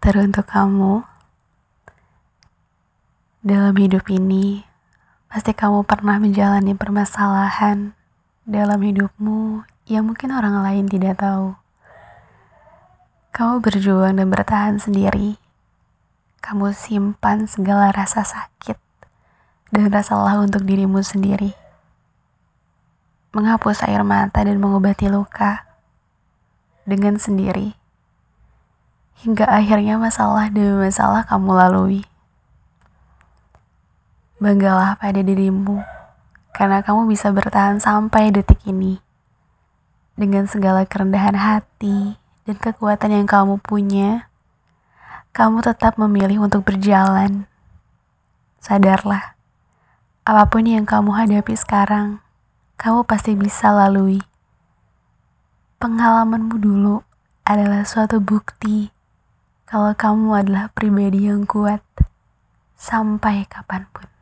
Teruntuk kamu, dalam hidup ini, pasti kamu pernah menjalani permasalahan dalam hidupmu yang mungkin orang lain tidak tahu. Kamu berjuang dan bertahan sendiri. Kamu simpan segala rasa sakit dan rasa lelah untuk dirimu sendiri. Menghapus air mata dan mengobati luka dengan sendiri hingga akhirnya masalah demi masalah kamu lalui. Banggalah pada dirimu, karena kamu bisa bertahan sampai detik ini. Dengan segala kerendahan hati dan kekuatan yang kamu punya, kamu tetap memilih untuk berjalan. Sadarlah, apa pun yang kamu hadapi sekarang, kamu pasti bisa lalui. Pengalamanmu dulu adalah suatu bukti kalau kamu adalah pribadi yang kuat sampai kapan pun.